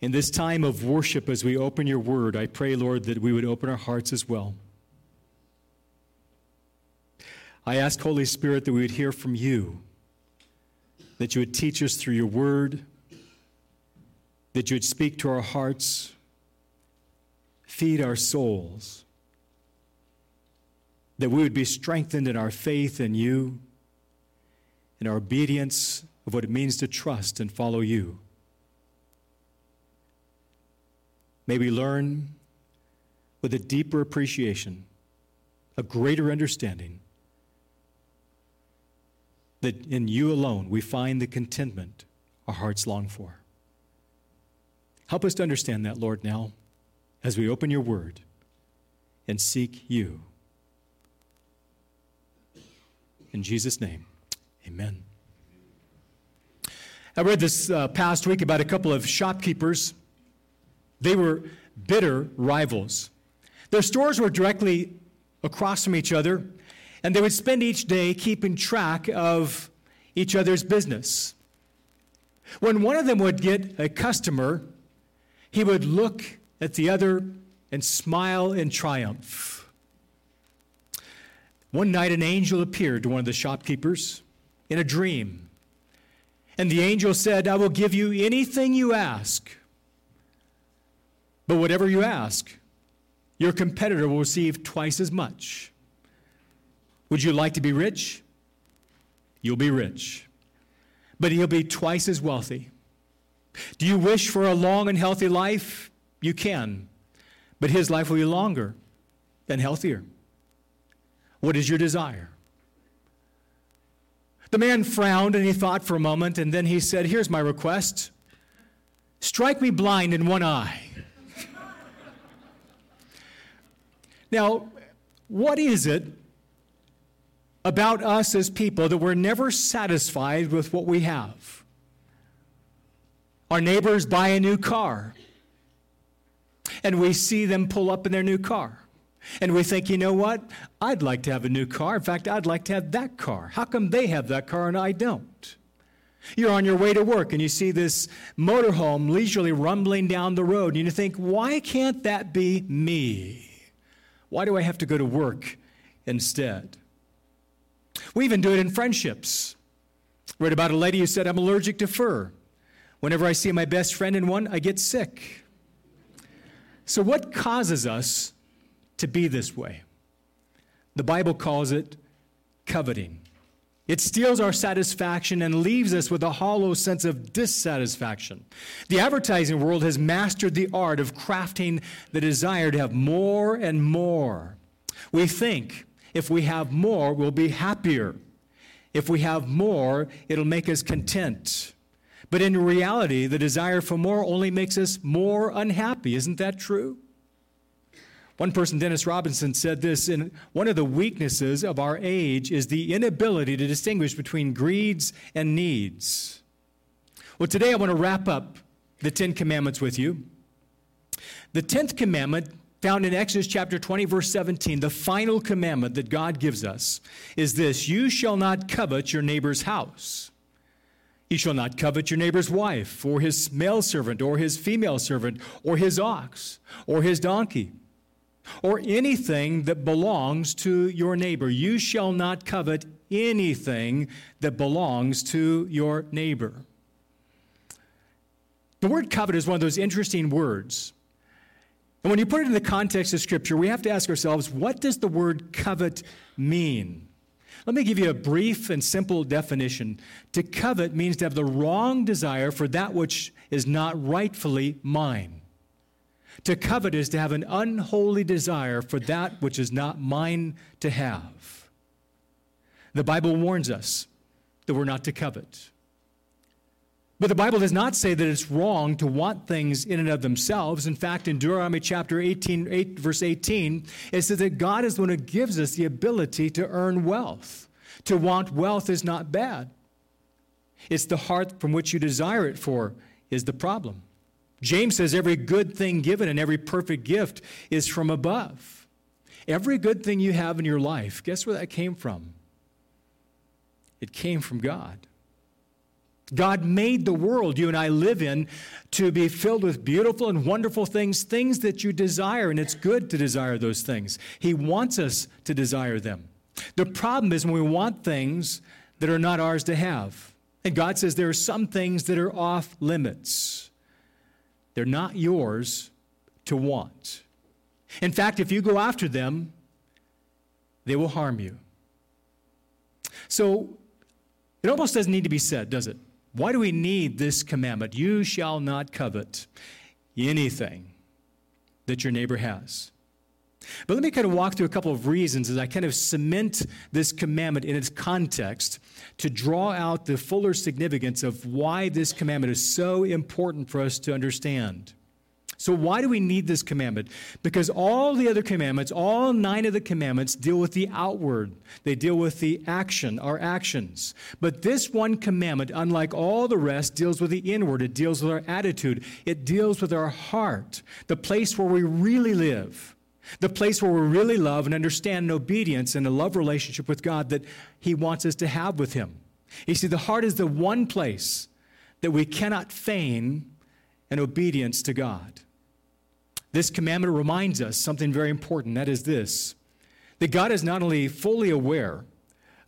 In this time of worship, as we open your word, I pray, Lord, that we would open our hearts as well. I ask, Holy Spirit, that we would hear from you, that you would teach us through your word, that you would speak to our hearts, feed our souls, that we would be strengthened in our faith in you, in our obedience of what it means to trust and follow you. May we learn with a deeper appreciation, a greater understanding, that in you alone we find the contentment our hearts long for. Help us to understand that, Lord, now as we open your word and seek you. In Jesus' name, amen. I read this uh, past week about a couple of shopkeepers they were bitter rivals. Their stores were directly across from each other, and they would spend each day keeping track of each other's business. When one of them would get a customer, he would look at the other and smile in triumph. One night, an angel appeared to one of the shopkeepers in a dream. And the angel said, I will give you anything you ask but whatever you ask, your competitor will receive twice as much. Would you like to be rich? You'll be rich. But he'll be twice as wealthy. Do you wish for a long and healthy life? You can. But his life will be longer and healthier. What is your desire? The man frowned and he thought for a moment, and then he said, Here's my request strike me blind in one eye. Now, what is it about us as people that we're never satisfied with what we have? Our neighbors buy a new car, and we see them pull up in their new car. And we think, you know what? I'd like to have a new car. In fact, I'd like to have that car. How come they have that car and I don't? You're on your way to work and you see this motorhome leisurely rumbling down the road, and you think, why can't that be me? Why do I have to go to work instead? We even do it in friendships. Read about a lady who said, I'm allergic to fur. Whenever I see my best friend in one, I get sick. So, what causes us to be this way? The Bible calls it coveting. It steals our satisfaction and leaves us with a hollow sense of dissatisfaction. The advertising world has mastered the art of crafting the desire to have more and more. We think if we have more, we'll be happier. If we have more, it'll make us content. But in reality, the desire for more only makes us more unhappy. Isn't that true? One person, Dennis Robinson, said this in one of the weaknesses of our age is the inability to distinguish between greeds and needs. Well, today I want to wrap up the Ten Commandments with you. The tenth commandment, found in Exodus chapter 20, verse 17, the final commandment that God gives us, is this You shall not covet your neighbor's house. You shall not covet your neighbor's wife, or his male servant, or his female servant, or his ox, or his donkey or anything that belongs to your neighbor. You shall not covet anything that belongs to your neighbor. The word covet is one of those interesting words. And when you put it in the context of Scripture, we have to ask ourselves what does the word covet mean? Let me give you a brief and simple definition. To covet means to have the wrong desire for that which is not rightfully mine. To covet is to have an unholy desire for that which is not mine to have. The Bible warns us that we're not to covet. But the Bible does not say that it's wrong to want things in and of themselves. In fact, in Deuteronomy chapter 18, 8, verse 18, it says that God is the one who gives us the ability to earn wealth. To want wealth is not bad. It's the heart from which you desire it for is the problem. James says every good thing given and every perfect gift is from above. Every good thing you have in your life, guess where that came from? It came from God. God made the world you and I live in to be filled with beautiful and wonderful things, things that you desire, and it's good to desire those things. He wants us to desire them. The problem is when we want things that are not ours to have. And God says there are some things that are off limits, they're not yours to want. In fact, if you go after them, they will harm you. So it almost doesn't need to be said, does it? Why do we need this commandment? You shall not covet anything that your neighbor has. But let me kind of walk through a couple of reasons as I kind of cement this commandment in its context to draw out the fuller significance of why this commandment is so important for us to understand. So, why do we need this commandment? Because all the other commandments, all nine of the commandments, deal with the outward. They deal with the action, our actions. But this one commandment, unlike all the rest, deals with the inward. It deals with our attitude. It deals with our heart, the place where we really live, the place where we really love and understand and obedience and a love relationship with God that He wants us to have with Him. You see, the heart is the one place that we cannot feign an obedience to God. This commandment reminds us something very important that is this that God is not only fully aware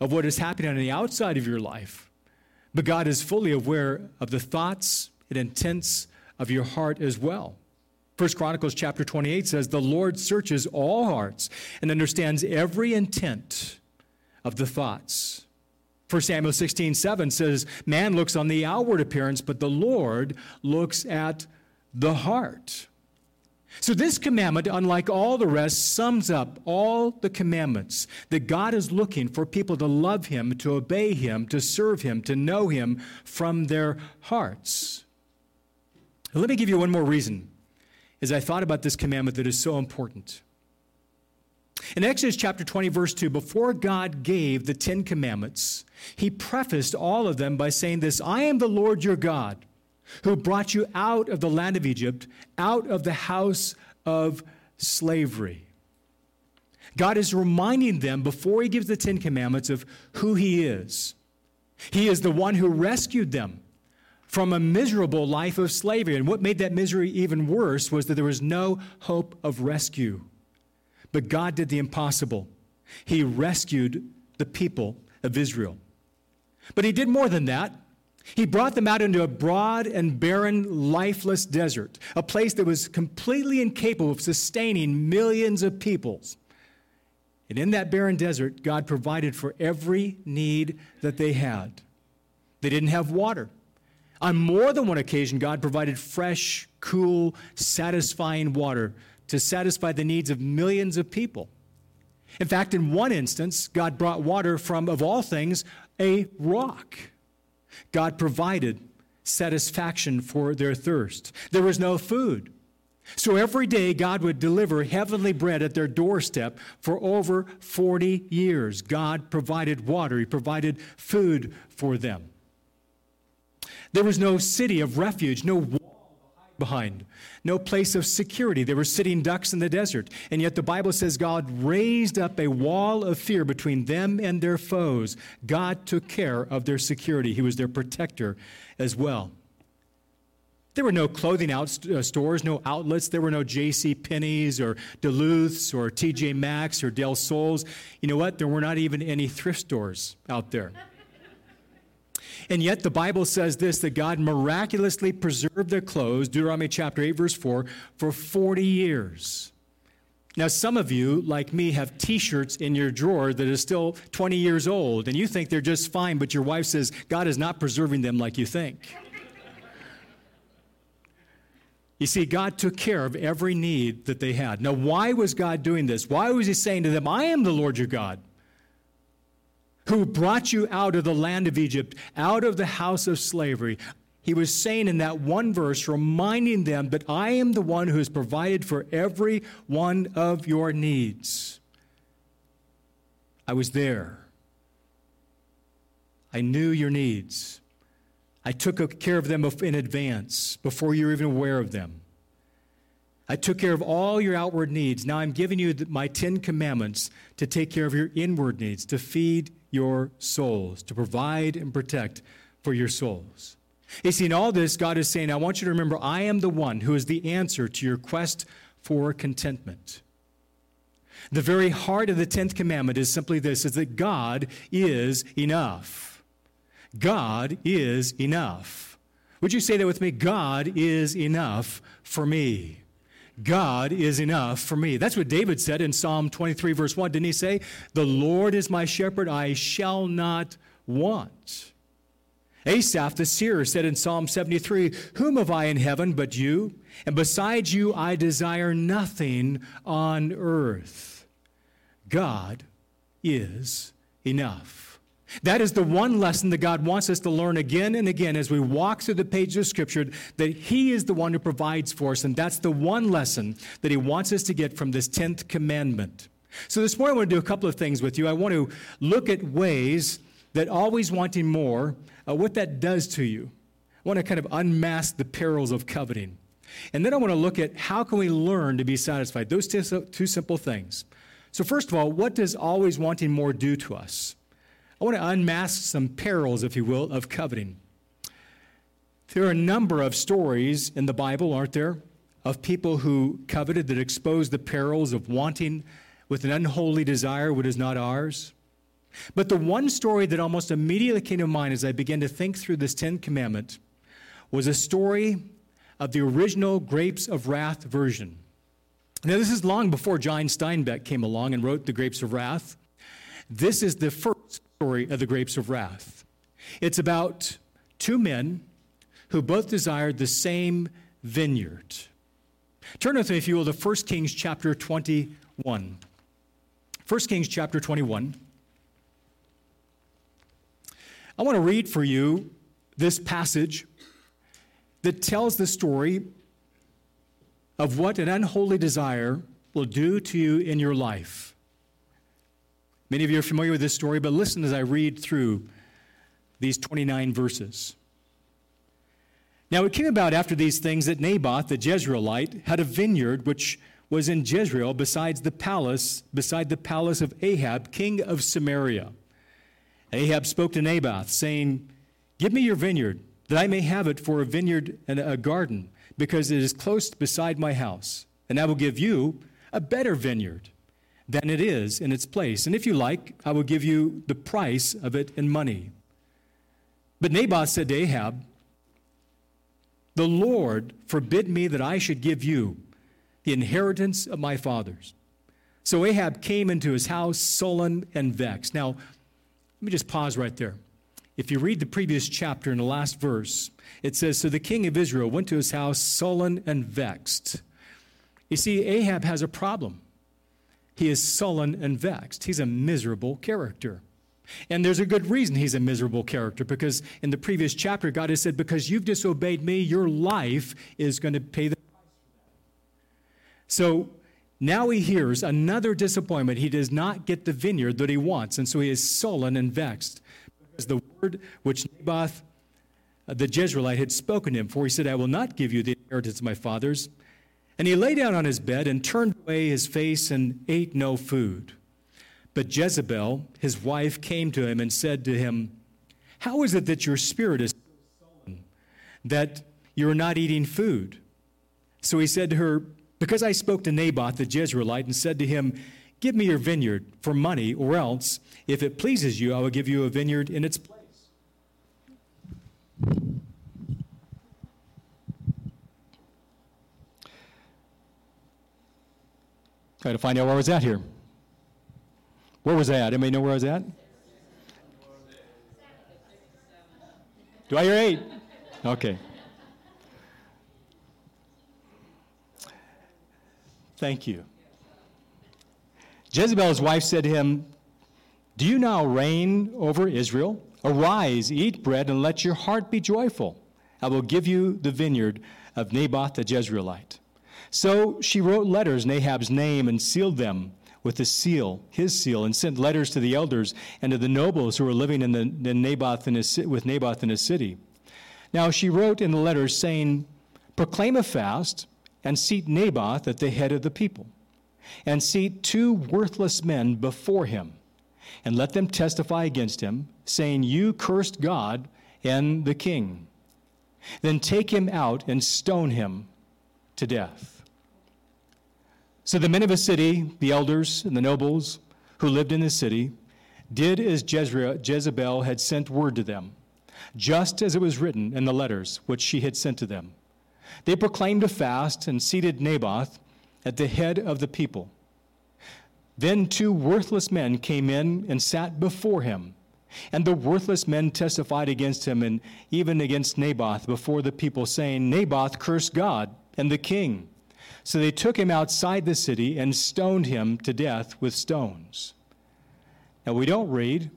of what is happening on the outside of your life, but God is fully aware of the thoughts and intents of your heart as well. First Chronicles chapter 28 says, The Lord searches all hearts and understands every intent of the thoughts. 1 Samuel 16, 7 says, Man looks on the outward appearance, but the Lord looks at the heart. So, this commandment, unlike all the rest, sums up all the commandments that God is looking for people to love Him, to obey Him, to serve Him, to know Him from their hearts. Let me give you one more reason as I thought about this commandment that is so important. In Exodus chapter 20, verse 2, before God gave the Ten Commandments, He prefaced all of them by saying this I am the Lord your God who brought you out of the land of Egypt, out of the house of slavery. God is reminding them before He gives the Ten Commandments of who He is. He is the one who rescued them from a miserable life of slavery. And what made that misery even worse was that there was no hope of rescue. But God did the impossible. He rescued the people of Israel. But He did more than that. He brought them out into a broad and barren, lifeless desert, a place that was completely incapable of sustaining millions of peoples. And in that barren desert, God provided for every need that they had. They didn't have water. On more than one occasion, God provided fresh, cool, satisfying water to satisfy the needs of millions of people. In fact, in one instance, God brought water from, of all things, a rock. God provided satisfaction for their thirst. There was no food. So every day, God would deliver heavenly bread at their doorstep for over 40 years. God provided water, He provided food for them. There was no city of refuge, no wall behind, no place of security. They were sitting ducks in the desert. And yet the Bible says God raised up a wall of fear between them and their foes. God took care of their security, He was their protector as well. There were no clothing out, uh, stores, no outlets. There were no J.C. Penney's or Duluth's or T.J. Maxx or Del Sol's. You know what? There were not even any thrift stores out there. And yet the Bible says this that God miraculously preserved their clothes, Deuteronomy chapter 8, verse 4, for 40 years. Now, some of you, like me, have t shirts in your drawer that is still 20 years old, and you think they're just fine, but your wife says God is not preserving them like you think. You see, God took care of every need that they had. Now, why was God doing this? Why was He saying to them, I am the Lord your God? Who brought you out of the land of Egypt, out of the house of slavery. He was saying in that one verse, reminding them that I am the one who has provided for every one of your needs. I was there. I knew your needs. I took care of them in advance before you were even aware of them. I took care of all your outward needs. Now I'm giving you my Ten Commandments to take care of your inward needs, to feed your souls, to provide and protect for your souls. You see, in all this, God is saying, I want you to remember I am the one who is the answer to your quest for contentment. The very heart of the 10th commandment is simply this is that God is enough. God is enough. Would you say that with me? God is enough for me. God is enough for me. That's what David said in Psalm 23, verse 1. Didn't he say, The Lord is my shepherd, I shall not want? Asaph the seer said in Psalm 73, Whom have I in heaven but you? And besides you, I desire nothing on earth. God is enough. That is the one lesson that God wants us to learn again and again as we walk through the pages of Scripture that He is the one who provides for us. And that's the one lesson that He wants us to get from this 10th commandment. So this morning, I want to do a couple of things with you. I want to look at ways that always wanting more, uh, what that does to you. I want to kind of unmask the perils of coveting. And then I want to look at how can we learn to be satisfied. Those two, two simple things. So first of all, what does always wanting more do to us? I want to unmask some perils, if you will, of coveting. There are a number of stories in the Bible, aren't there, of people who coveted that expose the perils of wanting with an unholy desire what is not ours. But the one story that almost immediately came to mind as I began to think through this Ten Commandment was a story of the original Grapes of Wrath version. Now, this is long before John Steinbeck came along and wrote The Grapes of Wrath. This is the first story of the Grapes of Wrath. It's about two men who both desired the same vineyard. Turn with me, if you will, to 1 Kings chapter 21. 1 Kings chapter 21. I want to read for you this passage that tells the story of what an unholy desire will do to you in your life. Many of you are familiar with this story, but listen as I read through these 29 verses. Now it came about after these things that Naboth the Jezreelite had a vineyard which was in Jezreel besides the palace, beside the palace of Ahab, king of Samaria. Ahab spoke to Naboth, saying, Give me your vineyard, that I may have it for a vineyard and a garden, because it is close beside my house. And I will give you a better vineyard than it is in its place. And if you like, I will give you the price of it in money. But Naboth said to Ahab, The Lord forbid me that I should give you the inheritance of my fathers. So Ahab came into his house sullen and vexed. Now, let me just pause right there. If you read the previous chapter in the last verse, it says So the king of Israel went to his house sullen and vexed. You see, Ahab has a problem. He is sullen and vexed. He's a miserable character. And there's a good reason he's a miserable character because in the previous chapter, God has said, Because you've disobeyed me, your life is going to pay the price. So now he hears another disappointment. He does not get the vineyard that he wants, and so he is sullen and vexed. Because the word which Naboth uh, the Jezreelite had spoken to him, for he said, I will not give you the inheritance of my fathers. And he lay down on his bed and turned away his face and ate no food. But Jezebel, his wife, came to him and said to him, How is it that your spirit is sullen, that you're not eating food? So he said to her, because I spoke to Naboth the Jezreelite and said to him, Give me your vineyard for money, or else, if it pleases you, I will give you a vineyard in its place. Try to find out where I was at here. Where was I at? Anybody know where I was at? Do I hear eight? Okay. Thank you. Jezebel's wife said to him, Do you now reign over Israel? Arise, eat bread, and let your heart be joyful. I will give you the vineyard of Naboth the Jezreelite. So she wrote letters in Ahab's name and sealed them with the seal, his seal, and sent letters to the elders and to the nobles who were living in the, the Naboth in his, with Naboth in his city. Now she wrote in the letters saying, Proclaim a fast and seat Naboth at the head of the people, and seat two worthless men before him, and let them testify against him, saying, You cursed God and the king. Then take him out and stone him to death. So the men of the city, the elders and the nobles who lived in the city, did as Jezebel had sent word to them, just as it was written in the letters which she had sent to them. They proclaimed a fast and seated Naboth at the head of the people. Then two worthless men came in and sat before him. And the worthless men testified against him and even against Naboth before the people, saying, Naboth cursed God and the king. So they took him outside the city and stoned him to death with stones. Now we don't read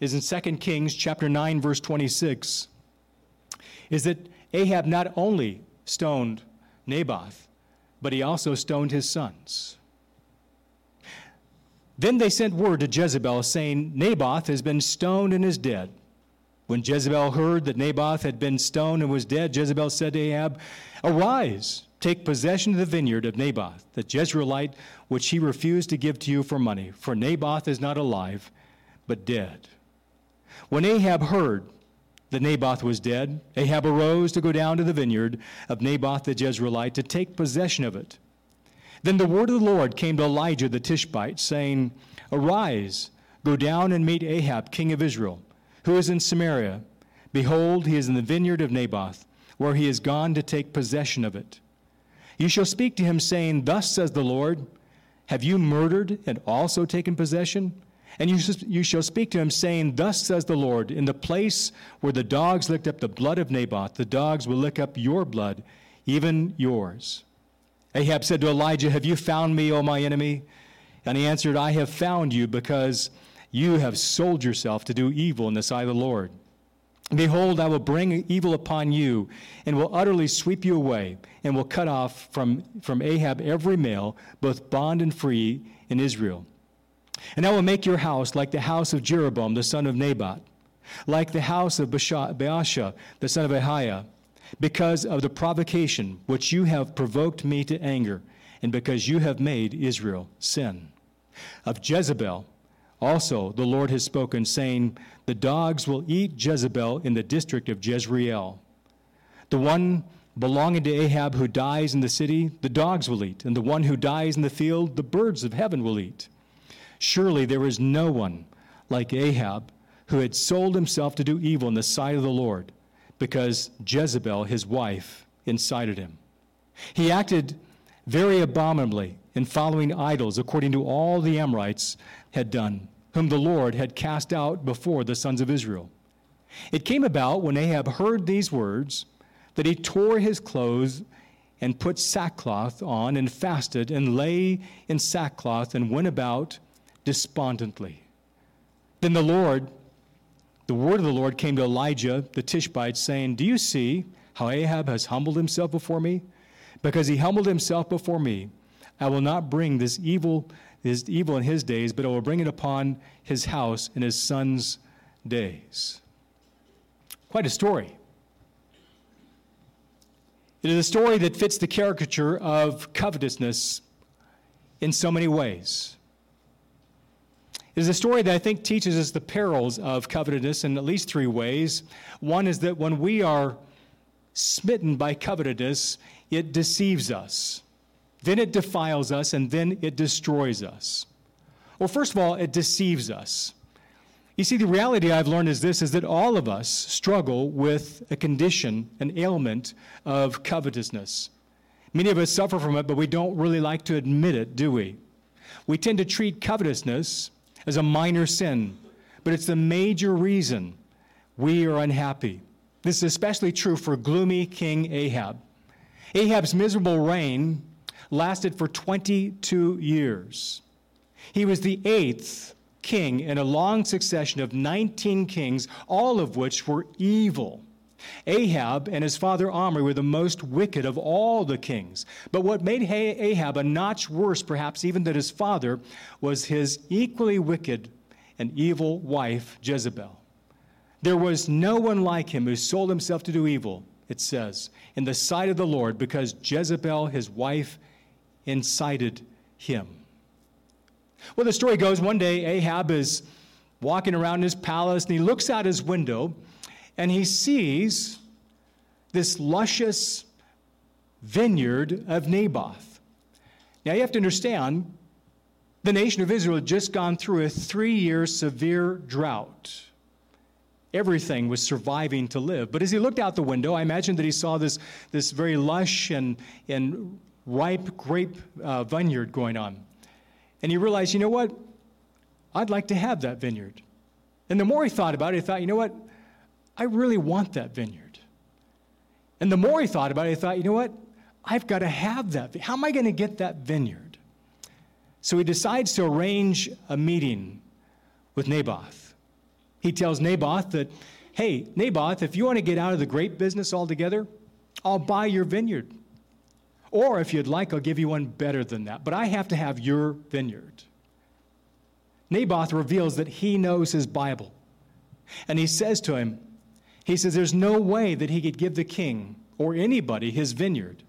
is in 2 Kings chapter 9 verse 26 is that Ahab not only stoned Naboth, but he also stoned his sons. Then they sent word to Jezebel, saying, Naboth has been stoned and is dead. When Jezebel heard that Naboth had been stoned and was dead, Jezebel said to Ahab, Arise, take possession of the vineyard of Naboth, the Jezreelite, which he refused to give to you for money, for Naboth is not alive, but dead. When Ahab heard that Naboth was dead, Ahab arose to go down to the vineyard of Naboth the Jezreelite to take possession of it. Then the word of the Lord came to Elijah the Tishbite, saying, Arise, go down and meet Ahab, king of Israel, who is in Samaria. Behold, he is in the vineyard of Naboth, where he is gone to take possession of it. You shall speak to him, saying, Thus says the Lord, Have you murdered and also taken possession? And you, you shall speak to him, saying, Thus says the Lord, In the place where the dogs licked up the blood of Naboth, the dogs will lick up your blood, even yours. Ahab said to Elijah, Have you found me, O my enemy? And he answered, I have found you because you have sold yourself to do evil in the sight of the Lord. Behold, I will bring evil upon you, and will utterly sweep you away, and will cut off from, from Ahab every male, both bond and free, in Israel. And I will make your house like the house of Jeroboam, the son of Nebat, like the house of Baasha, the son of Ahijah, because of the provocation which you have provoked me to anger, and because you have made Israel sin. Of Jezebel also the Lord has spoken, saying, The dogs will eat Jezebel in the district of Jezreel. The one belonging to Ahab who dies in the city, the dogs will eat, and the one who dies in the field, the birds of heaven will eat. Surely there is no one like Ahab who had sold himself to do evil in the sight of the Lord because Jezebel, his wife, incited him. He acted very abominably in following idols, according to all the Amorites had done, whom the Lord had cast out before the sons of Israel. It came about when Ahab heard these words that he tore his clothes and put sackcloth on and fasted and lay in sackcloth and went about despondently. Then the Lord the word of the Lord came to Elijah the Tishbite, saying, Do you see how Ahab has humbled himself before me? Because he humbled himself before me, I will not bring this evil, this evil in his days, but I will bring it upon his house in his son's days. Quite a story. It is a story that fits the caricature of covetousness in so many ways. It is a story that I think teaches us the perils of covetousness in at least three ways. One is that when we are smitten by covetousness, it deceives us. Then it defiles us, and then it destroys us. Well, first of all, it deceives us. You see, the reality I've learned is this is that all of us struggle with a condition, an ailment of covetousness. Many of us suffer from it, but we don't really like to admit it, do we? We tend to treat covetousness as a minor sin, but it's the major reason we are unhappy. This is especially true for gloomy King Ahab. Ahab's miserable reign lasted for 22 years. He was the eighth king in a long succession of 19 kings, all of which were evil. Ahab and his father Omri were the most wicked of all the kings. But what made Ahab a notch worse, perhaps even than his father, was his equally wicked and evil wife, Jezebel. There was no one like him who sold himself to do evil, it says, in the sight of the Lord, because Jezebel, his wife, incited him. Well, the story goes one day Ahab is walking around his palace and he looks out his window and he sees this luscious vineyard of Naboth. Now you have to understand, the nation of Israel had just gone through a three year severe drought. Everything was surviving to live. But as he looked out the window, I imagine that he saw this, this very lush and, and ripe grape uh, vineyard going on. And he realized, you know what? I'd like to have that vineyard. And the more he thought about it, he thought, you know what? I really want that vineyard. And the more he thought about it, he thought, you know what? I've got to have that. How am I going to get that vineyard? So he decides to arrange a meeting with Naboth. He tells Naboth that, hey, Naboth, if you want to get out of the grape business altogether, I'll buy your vineyard. Or if you'd like, I'll give you one better than that. But I have to have your vineyard. Naboth reveals that he knows his Bible. And he says to him, he says, There's no way that he could give the king or anybody his vineyard.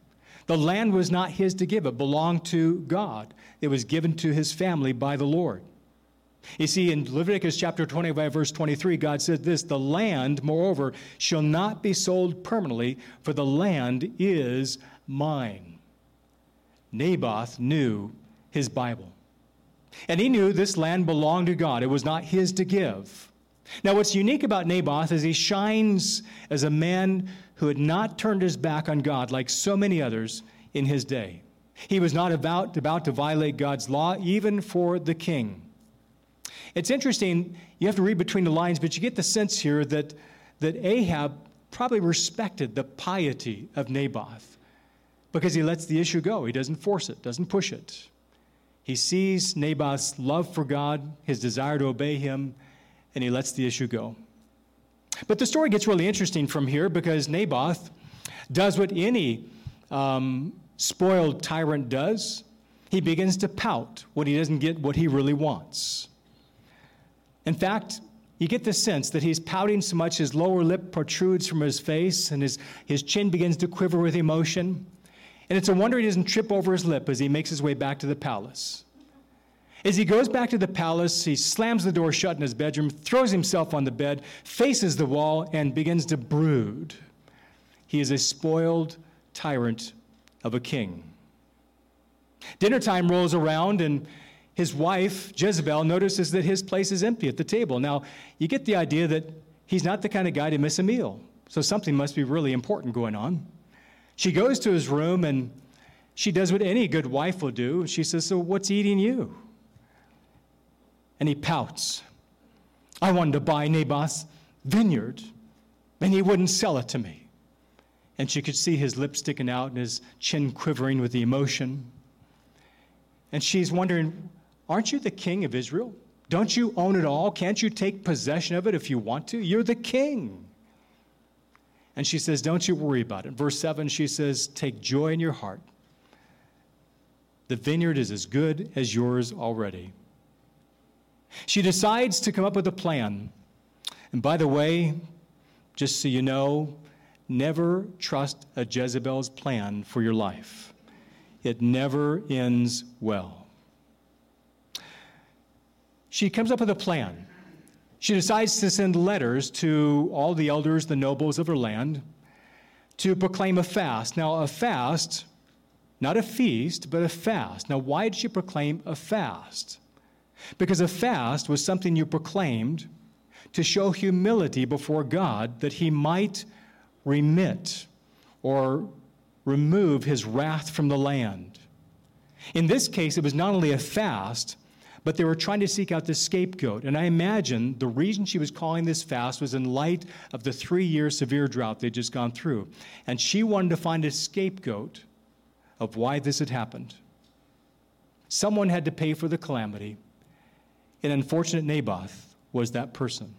The land was not his to give, it belonged to God. It was given to his family by the Lord. You see, in Leviticus chapter 25, verse 23, God said this The land, moreover, shall not be sold permanently, for the land is mine. Naboth knew his Bible. And he knew this land belonged to God, it was not his to give. Now, what's unique about Naboth is he shines as a man who had not turned his back on God like so many others in his day. He was not about, about to violate God's law, even for the king. It's interesting, you have to read between the lines, but you get the sense here that, that Ahab probably respected the piety of Naboth because he lets the issue go. He doesn't force it, doesn't push it. He sees Naboth's love for God, his desire to obey him, and he lets the issue go. But the story gets really interesting from here because Naboth does what any um, spoiled tyrant does. He begins to pout when he doesn't get what he really wants. In fact, you get the sense that he's pouting so much his lower lip protrudes from his face and his, his chin begins to quiver with emotion. And it's a wonder he doesn't trip over his lip as he makes his way back to the palace. As he goes back to the palace, he slams the door shut in his bedroom, throws himself on the bed, faces the wall, and begins to brood. He is a spoiled tyrant of a king. Dinner time rolls around, and his wife, Jezebel, notices that his place is empty at the table. Now, you get the idea that he's not the kind of guy to miss a meal, so something must be really important going on. She goes to his room and she does what any good wife will do. She says, So, what's eating you? and he pouts. I wanted to buy Naboth's vineyard, and he wouldn't sell it to me. And she could see his lips sticking out and his chin quivering with the emotion. And she's wondering, Aren't you the king of Israel? Don't you own it all? Can't you take possession of it if you want to? You're the king. And she says, Don't you worry about it. Verse 7, she says, Take joy in your heart. The vineyard is as good as yours already. She decides to come up with a plan. And by the way, just so you know, never trust a Jezebel's plan for your life. It never ends well. She comes up with a plan. She decides to send letters to all the elders, the nobles of her land, to proclaim a fast. Now, a fast, not a feast, but a fast. Now, why did she proclaim a fast? Because a fast was something you proclaimed to show humility before God that he might remit or remove his wrath from the land. In this case, it was not only a fast, but they were trying to seek out the scapegoat. And I imagine the reason she was calling this fast was in light of the three year severe drought they'd just gone through. And she wanted to find a scapegoat of why this had happened. Someone had to pay for the calamity. And unfortunate Naboth was that person.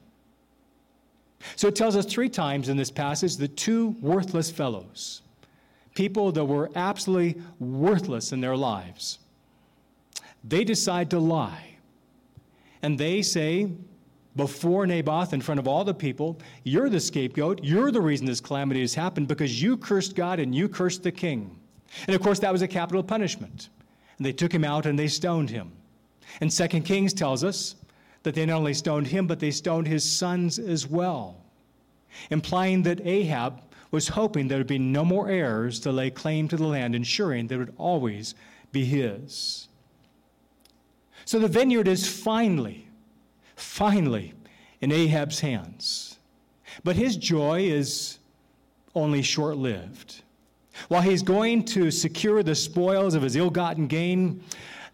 So it tells us three times in this passage the two worthless fellows, people that were absolutely worthless in their lives, they decide to lie. And they say, before Naboth, in front of all the people, You're the scapegoat. You're the reason this calamity has happened because you cursed God and you cursed the king. And of course, that was a capital punishment. And they took him out and they stoned him. And Second Kings tells us that they not only stoned him, but they stoned his sons as well. implying that Ahab was hoping there would be no more heirs to lay claim to the land, ensuring that it would always be his. So the vineyard is finally, finally in Ahab's hands. But his joy is only short lived. While he's going to secure the spoils of his ill gotten gain,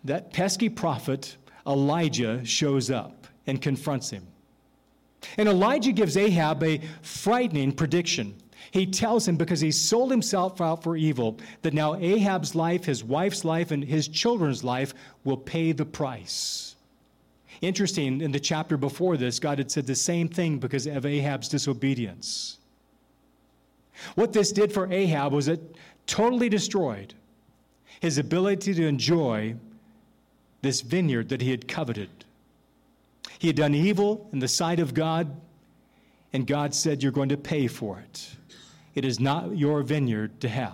that pesky prophet Elijah shows up and confronts him. And Elijah gives Ahab a frightening prediction. He tells him because he sold himself out for evil that now Ahab's life, his wife's life, and his children's life will pay the price. Interesting, in the chapter before this, God had said the same thing because of Ahab's disobedience. What this did for Ahab was it totally destroyed his ability to enjoy this vineyard that he had coveted. He had done evil in the sight of God, and God said, You're going to pay for it. It is not your vineyard to have.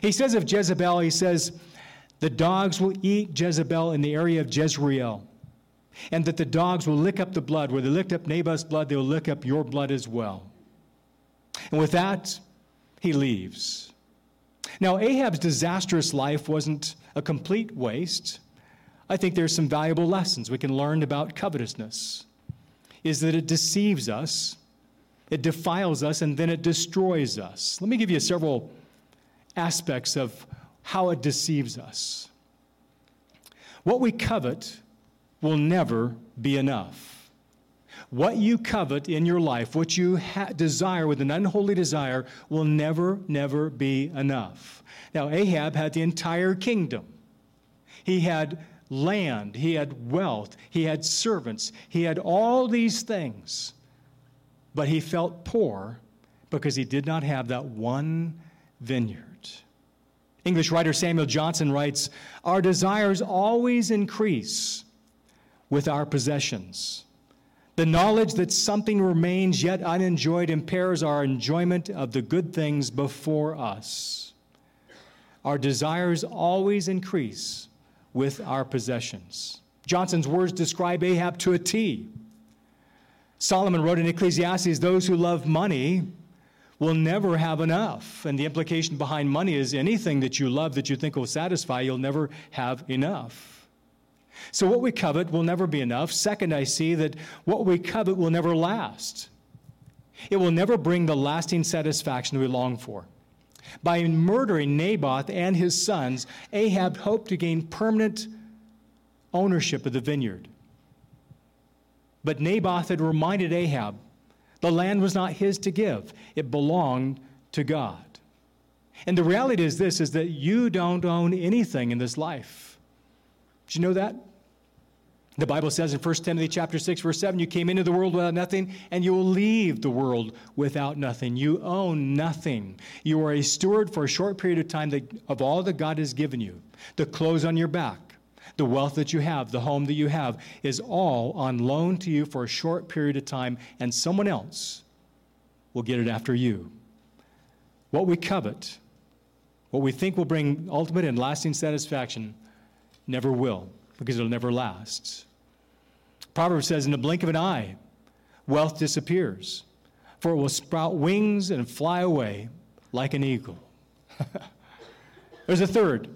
He says of Jezebel, He says, The dogs will eat Jezebel in the area of Jezreel, and that the dogs will lick up the blood. Where they licked up Naboth's blood, they will lick up your blood as well. And with that, he leaves. Now, Ahab's disastrous life wasn't a complete waste. I think there's some valuable lessons we can learn about covetousness. Is that it deceives us, it defiles us, and then it destroys us. Let me give you several aspects of how it deceives us. What we covet will never be enough. What you covet in your life, what you ha- desire with an unholy desire, will never, never be enough. Now, Ahab had the entire kingdom. He had land, he had wealth, he had servants, he had all these things. But he felt poor because he did not have that one vineyard. English writer Samuel Johnson writes Our desires always increase with our possessions. The knowledge that something remains yet unenjoyed impairs our enjoyment of the good things before us. Our desires always increase with our possessions. Johnson's words describe Ahab to a T. Solomon wrote in Ecclesiastes those who love money will never have enough. And the implication behind money is anything that you love that you think will satisfy, you'll never have enough. So, what we covet will never be enough. Second, I see that what we covet will never last. It will never bring the lasting satisfaction we long for. By murdering Naboth and his sons, Ahab hoped to gain permanent ownership of the vineyard. But Naboth had reminded Ahab the land was not his to give, it belonged to God. And the reality is this is that you don't own anything in this life. Did you know that? The Bible says in 1 Timothy chapter 6 verse 7 you came into the world without nothing and you will leave the world without nothing. You own nothing. You are a steward for a short period of time that, of all that God has given you. The clothes on your back, the wealth that you have, the home that you have is all on loan to you for a short period of time and someone else will get it after you. What we covet, what we think will bring ultimate and lasting satisfaction never will because it'll never last. Proverbs says, in the blink of an eye, wealth disappears, for it will sprout wings and fly away like an eagle. There's a third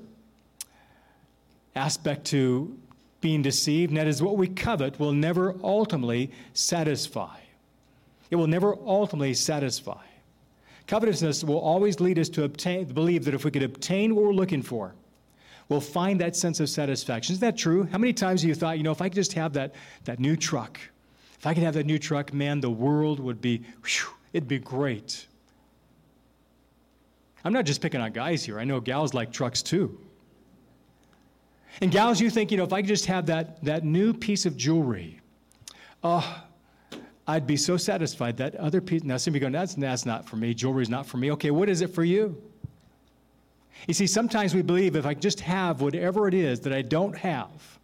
aspect to being deceived, and that is what we covet will never ultimately satisfy. It will never ultimately satisfy. Covetousness will always lead us to obtain, believe that if we could obtain what we're looking for, we'll find that sense of satisfaction. Isn't that true? How many times have you thought, you know, if I could just have that, that new truck, if I could have that new truck, man, the world would be, whew, it'd be great. I'm not just picking on guys here. I know gals like trucks too. And gals, you think, you know, if I could just have that, that new piece of jewelry, oh, I'd be so satisfied. That other piece, now some of you go, that's, that's not for me. Jewelry's not for me. Okay, what is it for you? You see, sometimes we believe if I just have whatever it is that I don't have,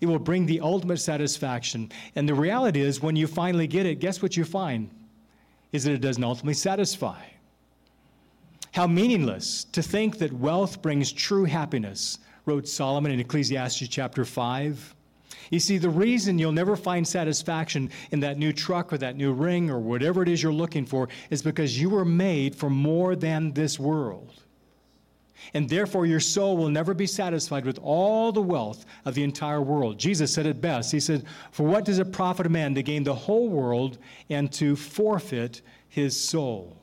it will bring the ultimate satisfaction. And the reality is, when you finally get it, guess what you find? Is that it doesn't ultimately satisfy. How meaningless to think that wealth brings true happiness, wrote Solomon in Ecclesiastes chapter 5. You see, the reason you'll never find satisfaction in that new truck or that new ring or whatever it is you're looking for is because you were made for more than this world. And therefore, your soul will never be satisfied with all the wealth of the entire world. Jesus said it best. He said, For what does it profit a man to gain the whole world and to forfeit his soul?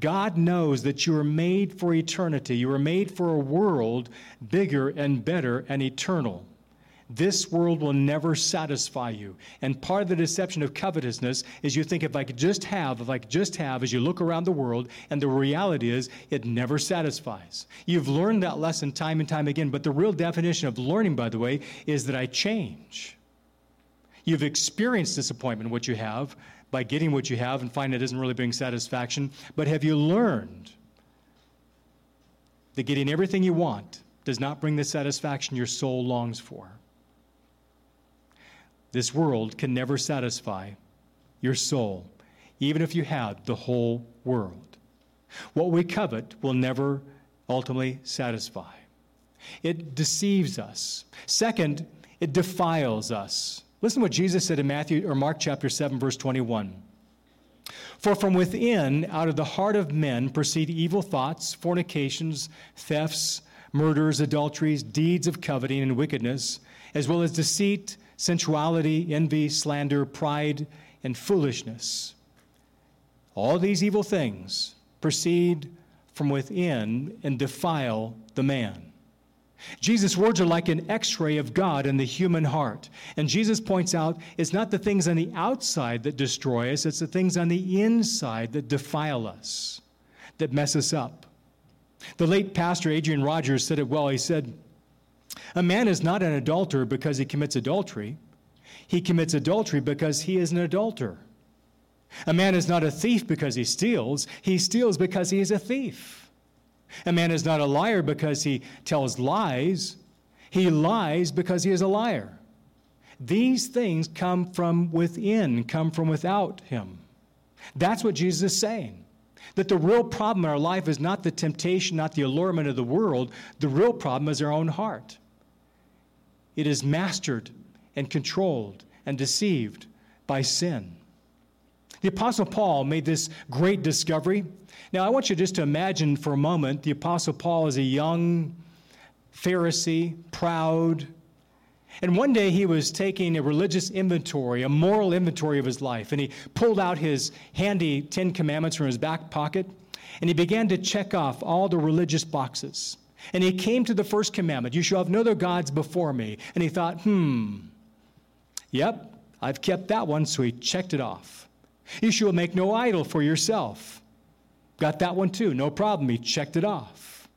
God knows that you are made for eternity. You are made for a world bigger and better and eternal. This world will never satisfy you. And part of the deception of covetousness is you think if I could just have, if I could just have, as you look around the world, and the reality is it never satisfies. You've learned that lesson time and time again, but the real definition of learning, by the way, is that I change. You've experienced disappointment, what you have, by getting what you have and find it isn't really bringing satisfaction, but have you learned that getting everything you want does not bring the satisfaction your soul longs for? This world can never satisfy your soul, even if you had the whole world. What we covet will never ultimately satisfy. It deceives us. Second, it defiles us. Listen to what Jesus said in Matthew or Mark chapter 7 verse 21. For from within out of the heart of men proceed evil thoughts, fornications, thefts, murders, adulteries, deeds of coveting and wickedness, as well as deceit, sensuality, envy, slander, pride, and foolishness. All these evil things proceed from within and defile the man. Jesus' words are like an x ray of God in the human heart. And Jesus points out it's not the things on the outside that destroy us, it's the things on the inside that defile us, that mess us up. The late pastor Adrian Rogers said it well. He said, a man is not an adulterer because he commits adultery. He commits adultery because he is an adulterer. A man is not a thief because he steals. He steals because he is a thief. A man is not a liar because he tells lies. He lies because he is a liar. These things come from within, come from without him. That's what Jesus is saying. That the real problem in our life is not the temptation, not the allurement of the world. The real problem is our own heart. It is mastered and controlled and deceived by sin. The Apostle Paul made this great discovery. Now, I want you just to imagine for a moment the Apostle Paul as a young Pharisee, proud. And one day he was taking a religious inventory, a moral inventory of his life, and he pulled out his handy Ten Commandments from his back pocket, and he began to check off all the religious boxes. And he came to the first commandment You shall have no other gods before me. And he thought, hmm, yep, I've kept that one, so he checked it off. You shall make no idol for yourself. Got that one too, no problem. He checked it off.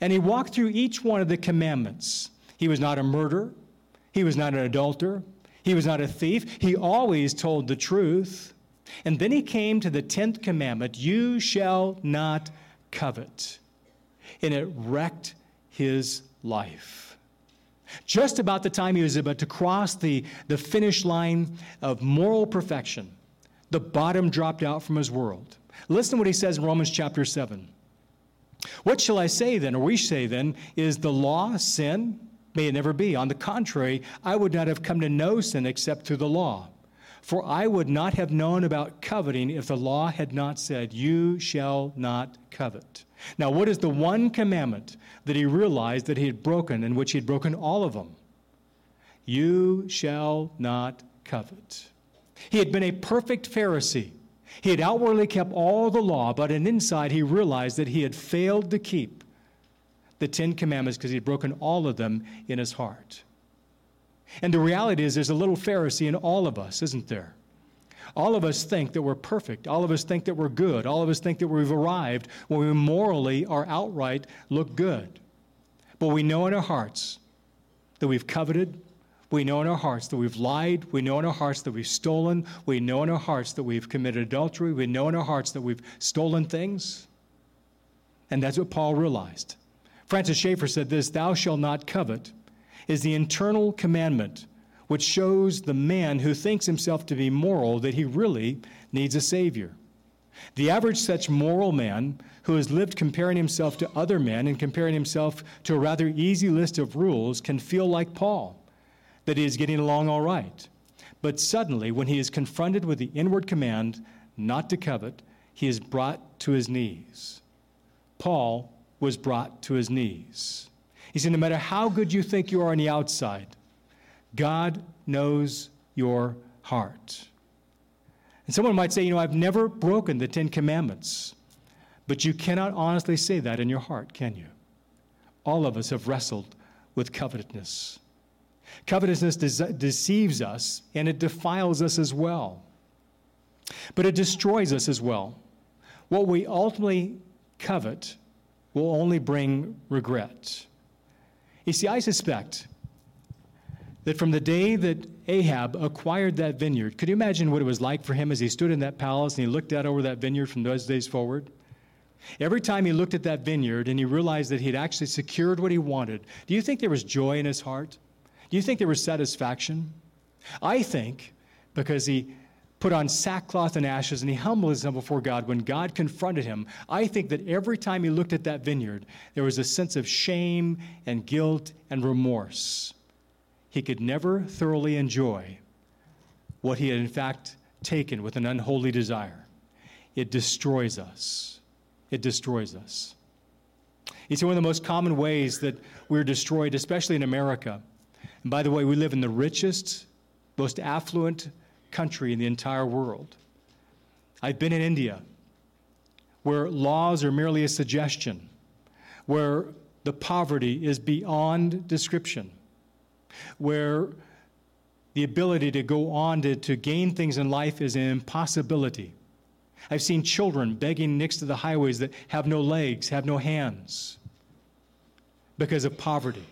And he walked through each one of the commandments. He was not a murderer, he was not an adulterer, he was not a thief. He always told the truth. And then he came to the 10th commandment You shall not covet and it wrecked his life. Just about the time he was about to cross the, the finish line of moral perfection, the bottom dropped out from his world. Listen to what he says in Romans chapter 7. What shall I say then, or we say then, is the law sin? May it never be. On the contrary, I would not have come to know sin except through the law. For I would not have known about coveting if the law had not said, You shall not covet. Now, what is the one commandment that he realized that he had broken, in which he had broken all of them? You shall not covet. He had been a perfect Pharisee. He had outwardly kept all the law, but in inside he realized that he had failed to keep the Ten Commandments because he had broken all of them in his heart. And the reality is, there's a little Pharisee in all of us, isn't there? All of us think that we're perfect. All of us think that we're good. All of us think that we've arrived when we morally or outright look good. But we know in our hearts that we've coveted. We know in our hearts that we've lied. We know in our hearts that we've stolen. We know in our hearts that we've committed adultery. We know in our hearts that we've stolen things. And that's what Paul realized. Francis Schaeffer said this Thou shalt not covet is the internal commandment which shows the man who thinks himself to be moral that he really needs a Savior. The average such moral man who has lived comparing himself to other men and comparing himself to a rather easy list of rules can feel like Paul that he is getting along all right. But suddenly, when he is confronted with the inward command not to covet, he is brought to his knees. Paul was brought to his knees. He said, No matter how good you think you are on the outside, God knows your heart. And someone might say, You know, I've never broken the Ten Commandments. But you cannot honestly say that in your heart, can you? All of us have wrestled with covetousness. Covetousness de- deceives us and it defiles us as well. But it destroys us as well. What we ultimately covet will only bring regret. You see, I suspect that from the day that Ahab acquired that vineyard, could you imagine what it was like for him as he stood in that palace and he looked out over that vineyard from those days forward? Every time he looked at that vineyard and he realized that he had actually secured what he wanted, do you think there was joy in his heart? Do you think there was satisfaction? I think because he put on sackcloth and ashes and he humbled himself before God when God confronted him. I think that every time he looked at that vineyard, there was a sense of shame and guilt and remorse. He could never thoroughly enjoy what he had, in fact, taken with an unholy desire. It destroys us. It destroys us. It's one of the most common ways that we're destroyed, especially in America. And by the way, we live in the richest, most affluent country in the entire world. I've been in India, where laws are merely a suggestion, where the poverty is beyond description, where the ability to go on to, to gain things in life is an impossibility. I've seen children begging next to the highways that have no legs, have no hands, because of poverty.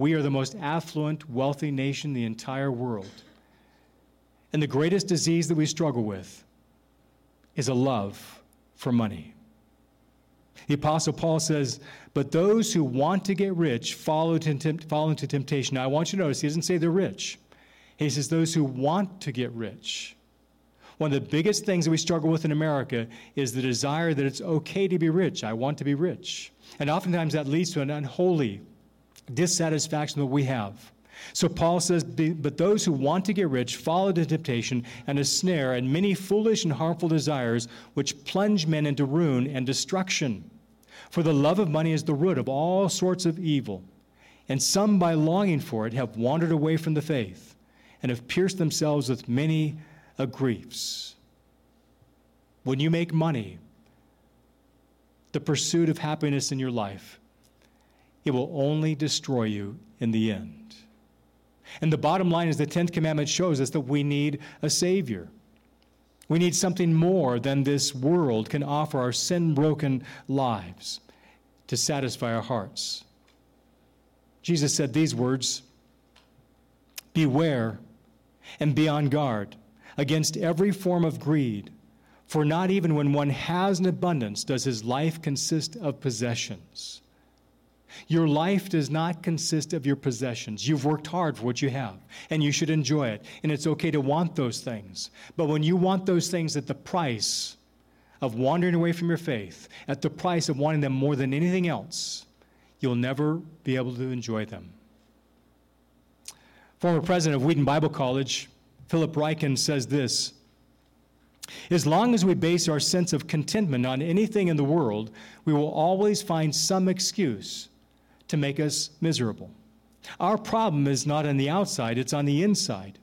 We are the most affluent, wealthy nation in the entire world. And the greatest disease that we struggle with is a love for money. The Apostle Paul says, But those who want to get rich fall into, fall into temptation. Now, I want you to notice, he doesn't say they're rich. He says, Those who want to get rich. One of the biggest things that we struggle with in America is the desire that it's okay to be rich. I want to be rich. And oftentimes that leads to an unholy dissatisfaction that we have. So Paul says, But those who want to get rich fall into temptation and a snare and many foolish and harmful desires which plunge men into ruin and destruction. For the love of money is the root of all sorts of evil. And some, by longing for it, have wandered away from the faith and have pierced themselves with many griefs. When you make money, the pursuit of happiness in your life it will only destroy you in the end. And the bottom line is the 10th commandment shows us that we need a Savior. We need something more than this world can offer our sin broken lives to satisfy our hearts. Jesus said these words Beware and be on guard against every form of greed, for not even when one has an abundance does his life consist of possessions. Your life does not consist of your possessions. You've worked hard for what you have, and you should enjoy it. And it's okay to want those things. But when you want those things at the price of wandering away from your faith, at the price of wanting them more than anything else, you'll never be able to enjoy them. Former president of Wheaton Bible College, Philip Ryken, says this As long as we base our sense of contentment on anything in the world, we will always find some excuse to make us miserable. Our problem is not on the outside, it's on the inside.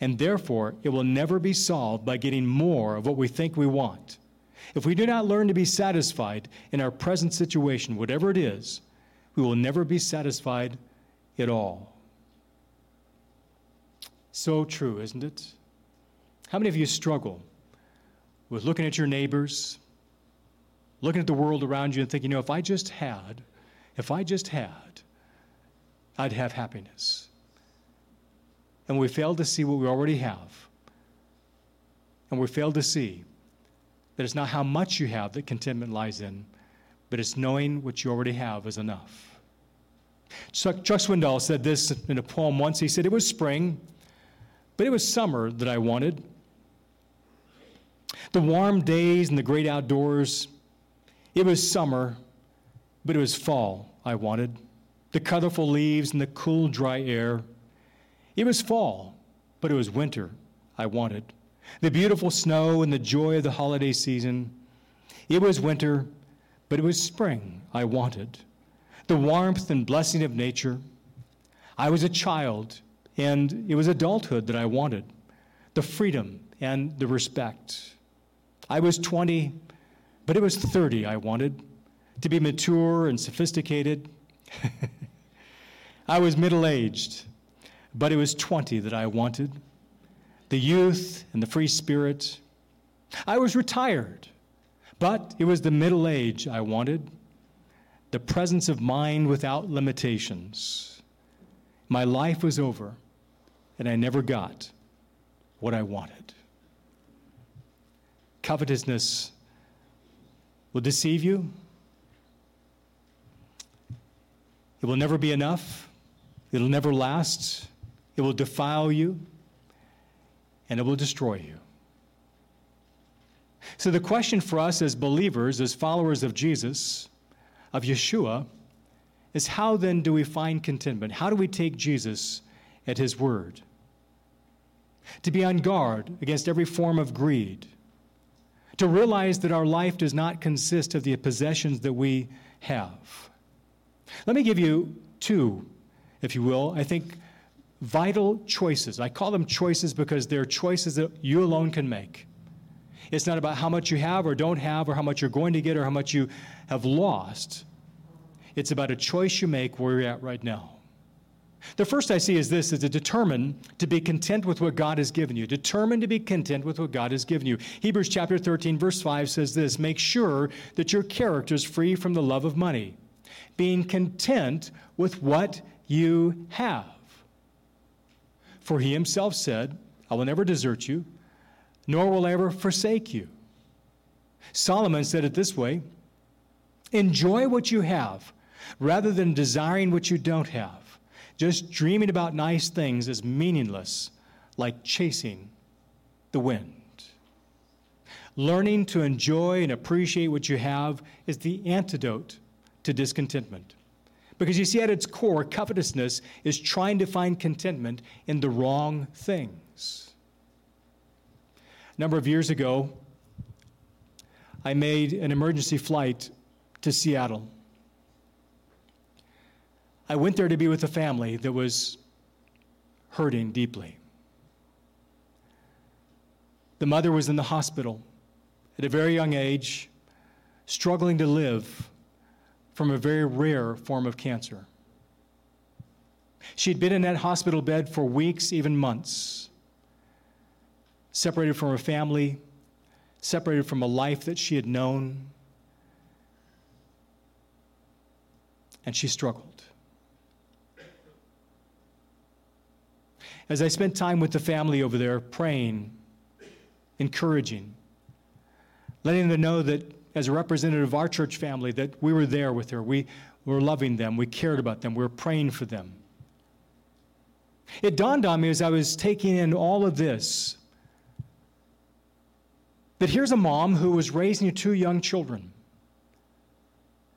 And therefore, it will never be solved by getting more of what we think we want. If we do not learn to be satisfied in our present situation, whatever it is, we will never be satisfied at all. So true, isn't it? How many of you struggle with looking at your neighbors, looking at the world around you, and thinking, you know, if I just had, if I just had, I'd have happiness. And we fail to see what we already have. And we fail to see that it's not how much you have that contentment lies in, but it's knowing what you already have is enough. Chuck, Chuck Swindoll said this in a poem once. He said, It was spring, but it was summer that I wanted. The warm days and the great outdoors, it was summer, but it was fall I wanted. the colorful leaves and the cool, dry air. It was fall, but it was winter I wanted. The beautiful snow and the joy of the holiday season. It was winter, but it was spring I wanted. The warmth and blessing of nature. I was a child, and it was adulthood that I wanted. The freedom and the respect. I was 20, but it was 30 I wanted. To be mature and sophisticated. I was middle aged, but it was 20 that I wanted the youth and the free spirit. I was retired, but it was the middle age I wanted, the presence of mind without limitations. My life was over, and I never got what I wanted. Covetousness will deceive you. It will never be enough. It'll never last. It will defile you and it will destroy you. So, the question for us as believers, as followers of Jesus, of Yeshua, is how then do we find contentment? How do we take Jesus at his word? To be on guard against every form of greed. To realize that our life does not consist of the possessions that we have. Let me give you two, if you will, I think vital choices. I call them choices because they're choices that you alone can make. It's not about how much you have or don't have, or how much you're going to get, or how much you have lost. It's about a choice you make where you're at right now. The first I see is this is to determine to be content with what God has given you. Determine to be content with what God has given you. Hebrews chapter 13, verse 5 says this Make sure that your character is free from the love of money, being content with what you have. For he himself said, I will never desert you, nor will I ever forsake you. Solomon said it this way Enjoy what you have rather than desiring what you don't have. Just dreaming about nice things is meaningless, like chasing the wind. Learning to enjoy and appreciate what you have is the antidote to discontentment. Because you see, at its core, covetousness is trying to find contentment in the wrong things. A number of years ago, I made an emergency flight to Seattle. I went there to be with a family that was hurting deeply. The mother was in the hospital at a very young age, struggling to live from a very rare form of cancer. She'd been in that hospital bed for weeks, even months, separated from her family, separated from a life that she had known. And she struggled. As I spent time with the family over there, praying, encouraging, letting them know that as a representative of our church family that we were there with her. We were loving them. We cared about them. We were praying for them. It dawned on me as I was taking in all of this that here's a mom who was raising two young children,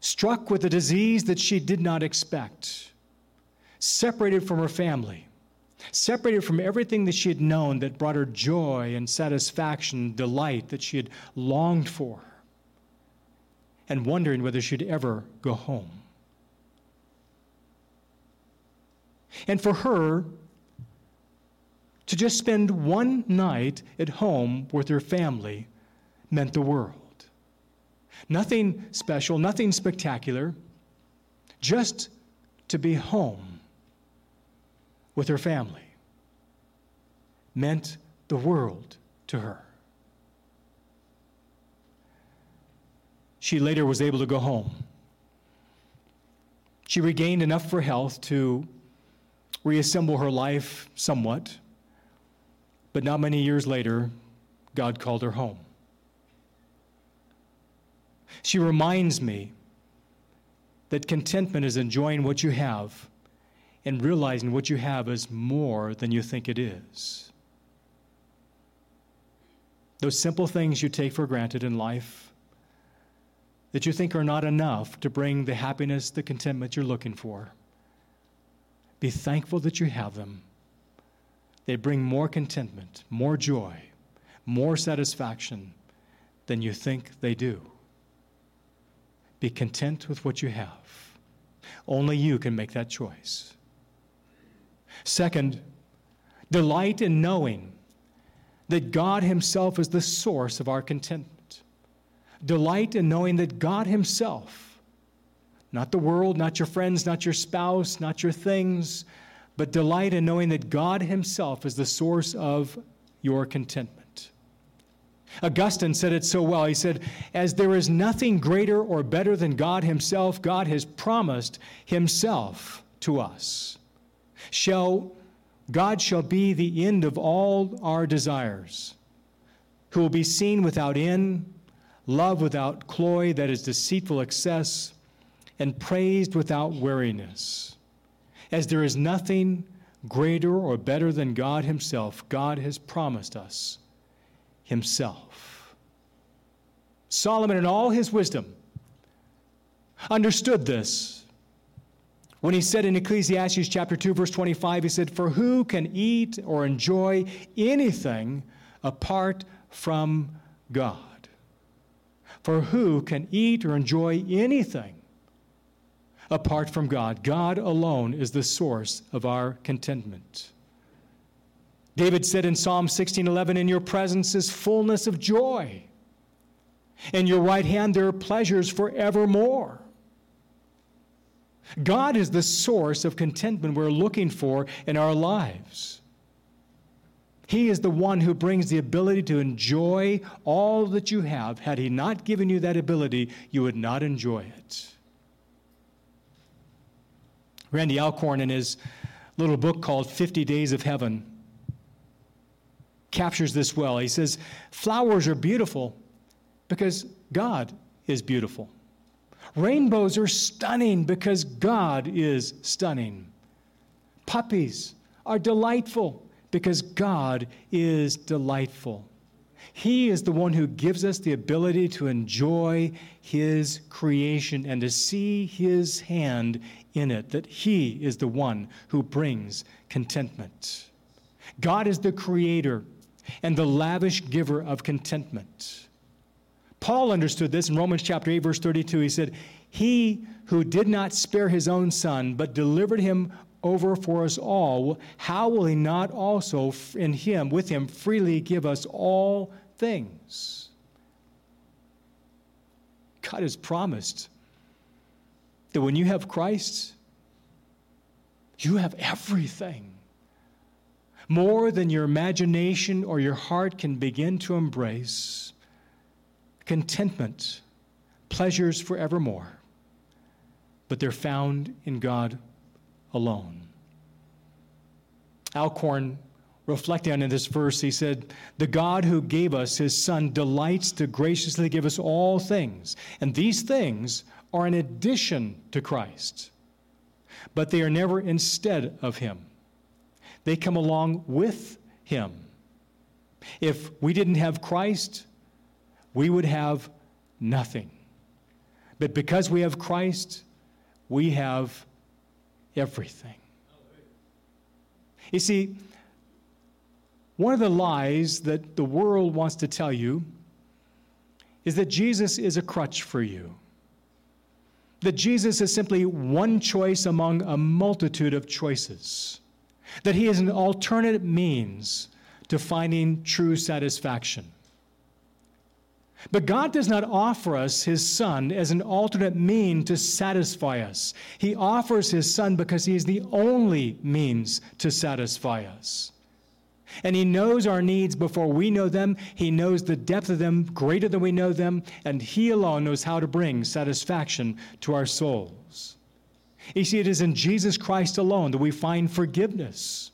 struck with a disease that she did not expect, separated from her family, separated from everything that she had known that brought her joy and satisfaction, delight that she had longed for and wondering whether she'd ever go home. And for her, to just spend one night at home with her family meant the world. Nothing special, nothing spectacular, just to be home with her family meant the world to her. She later was able to go home. She regained enough for health to reassemble her life somewhat, but not many years later, God called her home. She reminds me that contentment is enjoying what you have and realizing what you have is more than you think it is. Those simple things you take for granted in life that you think are not enough to bring the happiness, the contentment you're looking for. Be thankful that you have them. They bring more contentment, more joy, more satisfaction than you think they do. Be content with what you have. Only you can make that choice. Second, delight in knowing that God Himself is the source of our contentment. Delight in knowing that God Himself, not the world, not your friends, not your spouse, not your things, but delight in knowing that God Himself is the source of your contentment. Augustine said it so well. He said, As there is nothing greater or better than God Himself, God has promised Himself to us. Shall God shall be the end of all our desires, who will be seen without end, love without cloy, that is deceitful excess, and praised without weariness. As there is nothing greater or better than God Himself, God has promised us himself. Solomon, in all his wisdom, understood this. When he said in Ecclesiastes chapter 2, verse 25, he said, For who can eat or enjoy anything apart from God? For who can eat or enjoy anything apart from God? God alone is the source of our contentment. David said in Psalm 16:11, "In your presence is fullness of joy. In your right hand there are pleasures forevermore." God is the source of contentment we're looking for in our lives. He is the one who brings the ability to enjoy all that you have. Had He not given you that ability, you would not enjoy it. Randy Alcorn, in his little book called 50 Days of Heaven, captures this well. He says, Flowers are beautiful because God is beautiful. Rainbows are stunning because God is stunning. Puppies are delightful because God is delightful. He is the one who gives us the ability to enjoy His creation and to see His hand in it, that He is the one who brings contentment. God is the creator and the lavish giver of contentment. Paul understood this in Romans chapter 8 verse 32. He said, "He who did not spare his own son but delivered him over for us all, how will he not also in him with him freely give us all things?" God has promised that when you have Christ, you have everything more than your imagination or your heart can begin to embrace. Contentment, pleasures forevermore, but they're found in God alone. Alcorn, reflecting on this verse, he said, The God who gave us his Son delights to graciously give us all things, and these things are in addition to Christ, but they are never instead of him. They come along with him. If we didn't have Christ, we would have nothing. But because we have Christ, we have everything. You see, one of the lies that the world wants to tell you is that Jesus is a crutch for you. That Jesus is simply one choice among a multitude of choices that He is an alternate means to finding true satisfaction. But God does not offer us His Son as an alternate mean to satisfy us. He offers His Son because He is the only means to satisfy us. And He knows our needs before we know them. He knows the depth of them greater than we know them. And He alone knows how to bring satisfaction to our souls. You see, it is in Jesus Christ alone that we find forgiveness.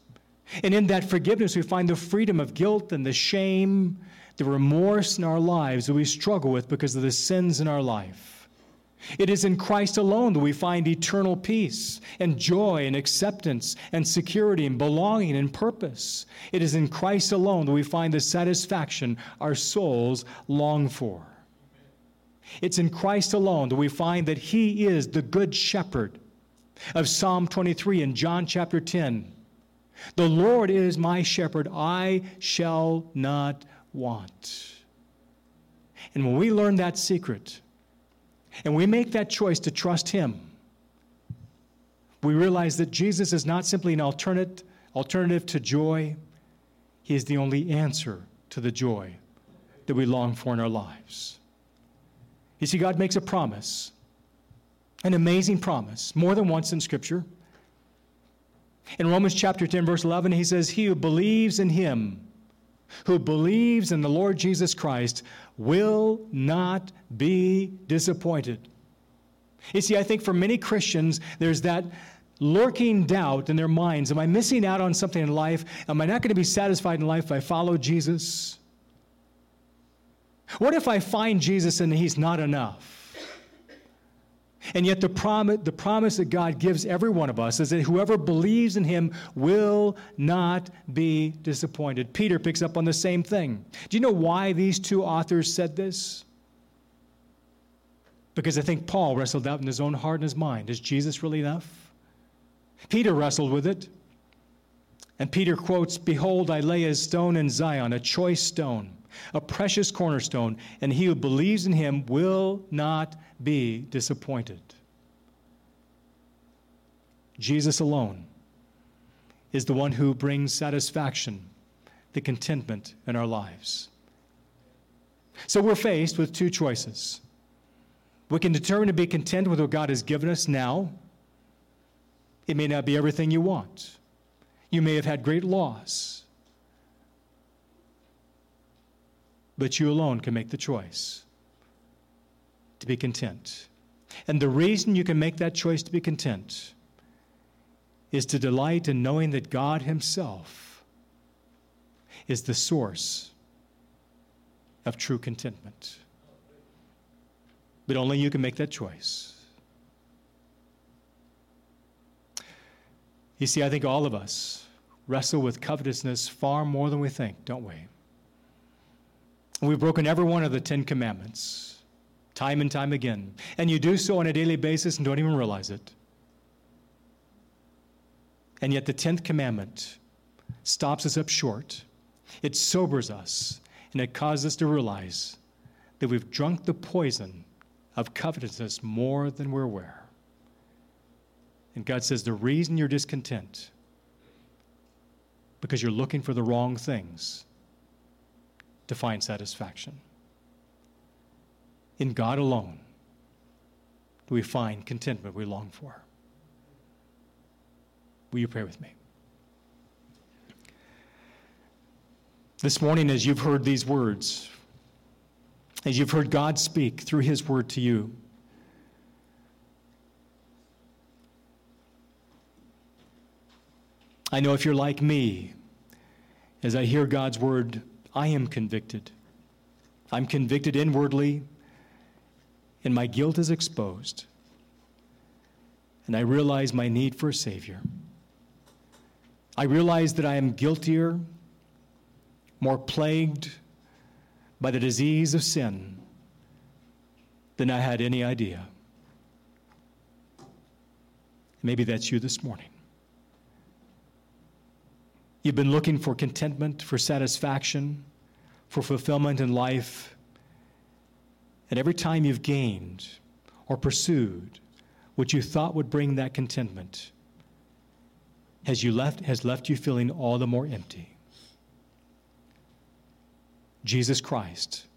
And in that forgiveness, we find the freedom of guilt and the shame, the remorse in our lives that we struggle with because of the sins in our life. It is in Christ alone that we find eternal peace and joy and acceptance and security and belonging and purpose. It is in Christ alone that we find the satisfaction our souls long for. It's in Christ alone that we find that He is the Good Shepherd of Psalm 23 and John chapter 10. The Lord is my shepherd, I shall not want. And when we learn that secret and we make that choice to trust Him, we realize that Jesus is not simply an alternate, alternative to joy, He is the only answer to the joy that we long for in our lives. You see, God makes a promise, an amazing promise, more than once in Scripture. In Romans chapter 10, verse 11, he says, He who believes in him, who believes in the Lord Jesus Christ, will not be disappointed. You see, I think for many Christians, there's that lurking doubt in their minds Am I missing out on something in life? Am I not going to be satisfied in life if I follow Jesus? What if I find Jesus and he's not enough? And yet, the, prom- the promise that God gives every one of us is that whoever believes in him will not be disappointed. Peter picks up on the same thing. Do you know why these two authors said this? Because I think Paul wrestled out in his own heart and his mind is Jesus really enough? Peter wrestled with it. And Peter quotes Behold, I lay a stone in Zion, a choice stone a precious cornerstone, and he who believes in him will not be disappointed. Jesus alone is the one who brings satisfaction, the contentment in our lives. So we're faced with two choices. We can determine to be content with what God has given us now. It may not be everything you want. You may have had great loss. But you alone can make the choice to be content. And the reason you can make that choice to be content is to delight in knowing that God Himself is the source of true contentment. But only you can make that choice. You see, I think all of us wrestle with covetousness far more than we think, don't we? We've broken every one of the Ten Commandments, time and time again. And you do so on a daily basis and don't even realize it. And yet, the tenth commandment stops us up short. It sobers us, and it causes us to realize that we've drunk the poison of covetousness more than we're aware. And God says the reason you're discontent because you're looking for the wrong things to find satisfaction. In God alone do we find contentment we long for. Will you pray with me? This morning, as you've heard these words, as you've heard God speak through His word to you, I know if you're like me, as I hear God's word I am convicted. I'm convicted inwardly, and my guilt is exposed. And I realize my need for a Savior. I realize that I am guiltier, more plagued by the disease of sin than I had any idea. Maybe that's you this morning. You've been looking for contentment, for satisfaction, for fulfillment in life. And every time you've gained or pursued what you thought would bring that contentment, has, you left, has left you feeling all the more empty. Jesus Christ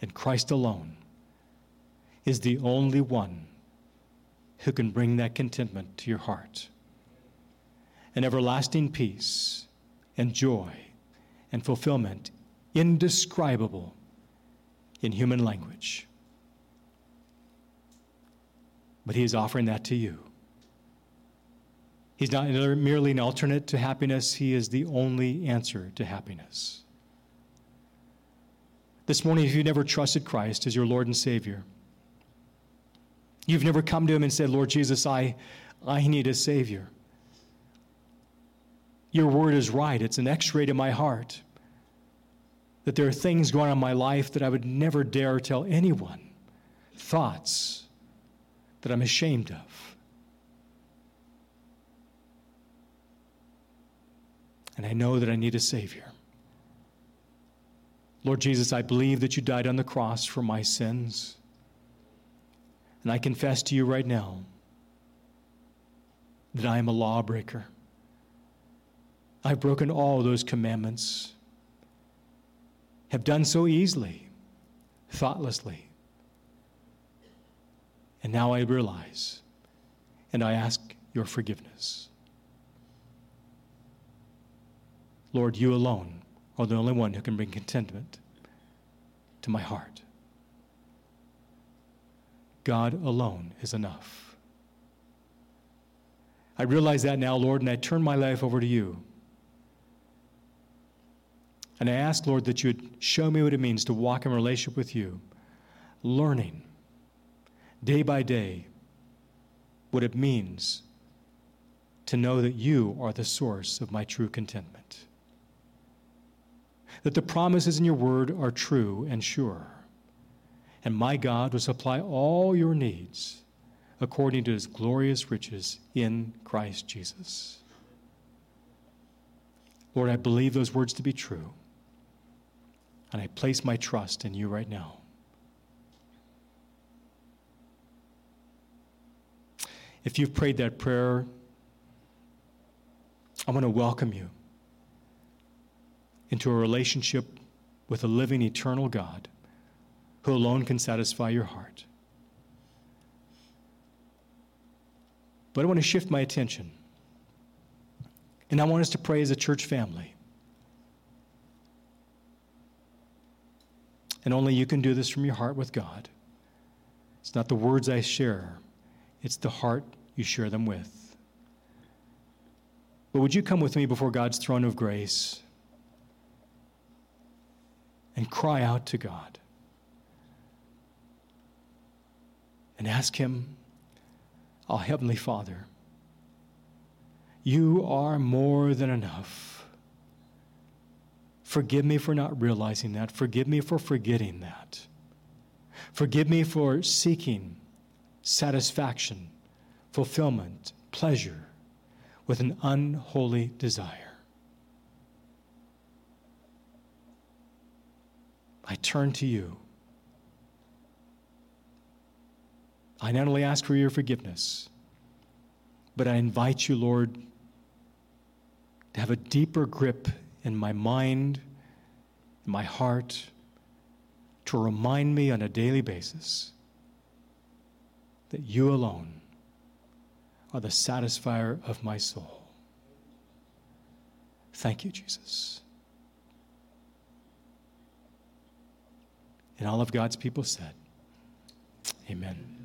and Christ alone is the only one who can bring that contentment to your heart and everlasting peace and joy and fulfillment indescribable in human language. But He is offering that to you. He's not merely an alternate to happiness, He is the only answer to happiness. This morning, if you've never trusted Christ as your Lord and Savior, you've never come to Him and said, Lord Jesus, I, I need a Savior. Your word is right. It's an x ray to my heart. That there are things going on in my life that I would never dare tell anyone. Thoughts that I'm ashamed of. And I know that I need a Savior. Lord Jesus, I believe that you died on the cross for my sins. And I confess to you right now that I am a lawbreaker. I've broken all those commandments, have done so easily, thoughtlessly. And now I realize, and I ask your forgiveness. Lord, you alone are the only one who can bring contentment to my heart. God alone is enough. I realize that now, Lord, and I turn my life over to you. And I ask, Lord, that you would show me what it means to walk in relationship with you, learning day by day what it means to know that you are the source of my true contentment. That the promises in your word are true and sure. And my God will supply all your needs according to his glorious riches in Christ Jesus. Lord, I believe those words to be true. And I place my trust in you right now. If you've prayed that prayer, I want to welcome you into a relationship with a living, eternal God who alone can satisfy your heart. But I want to shift my attention. And I want us to pray as a church family. And only you can do this from your heart with God. It's not the words I share, it's the heart you share them with. But would you come with me before God's throne of grace and cry out to God and ask Him, Our Heavenly Father, you are more than enough. Forgive me for not realizing that. Forgive me for forgetting that. Forgive me for seeking satisfaction, fulfillment, pleasure with an unholy desire. I turn to you. I not only ask for your forgiveness, but I invite you, Lord, to have a deeper grip in my mind, in my heart, to remind me on a daily basis that you alone are the satisfier of my soul. Thank you, Jesus. And all of God's people said, Amen.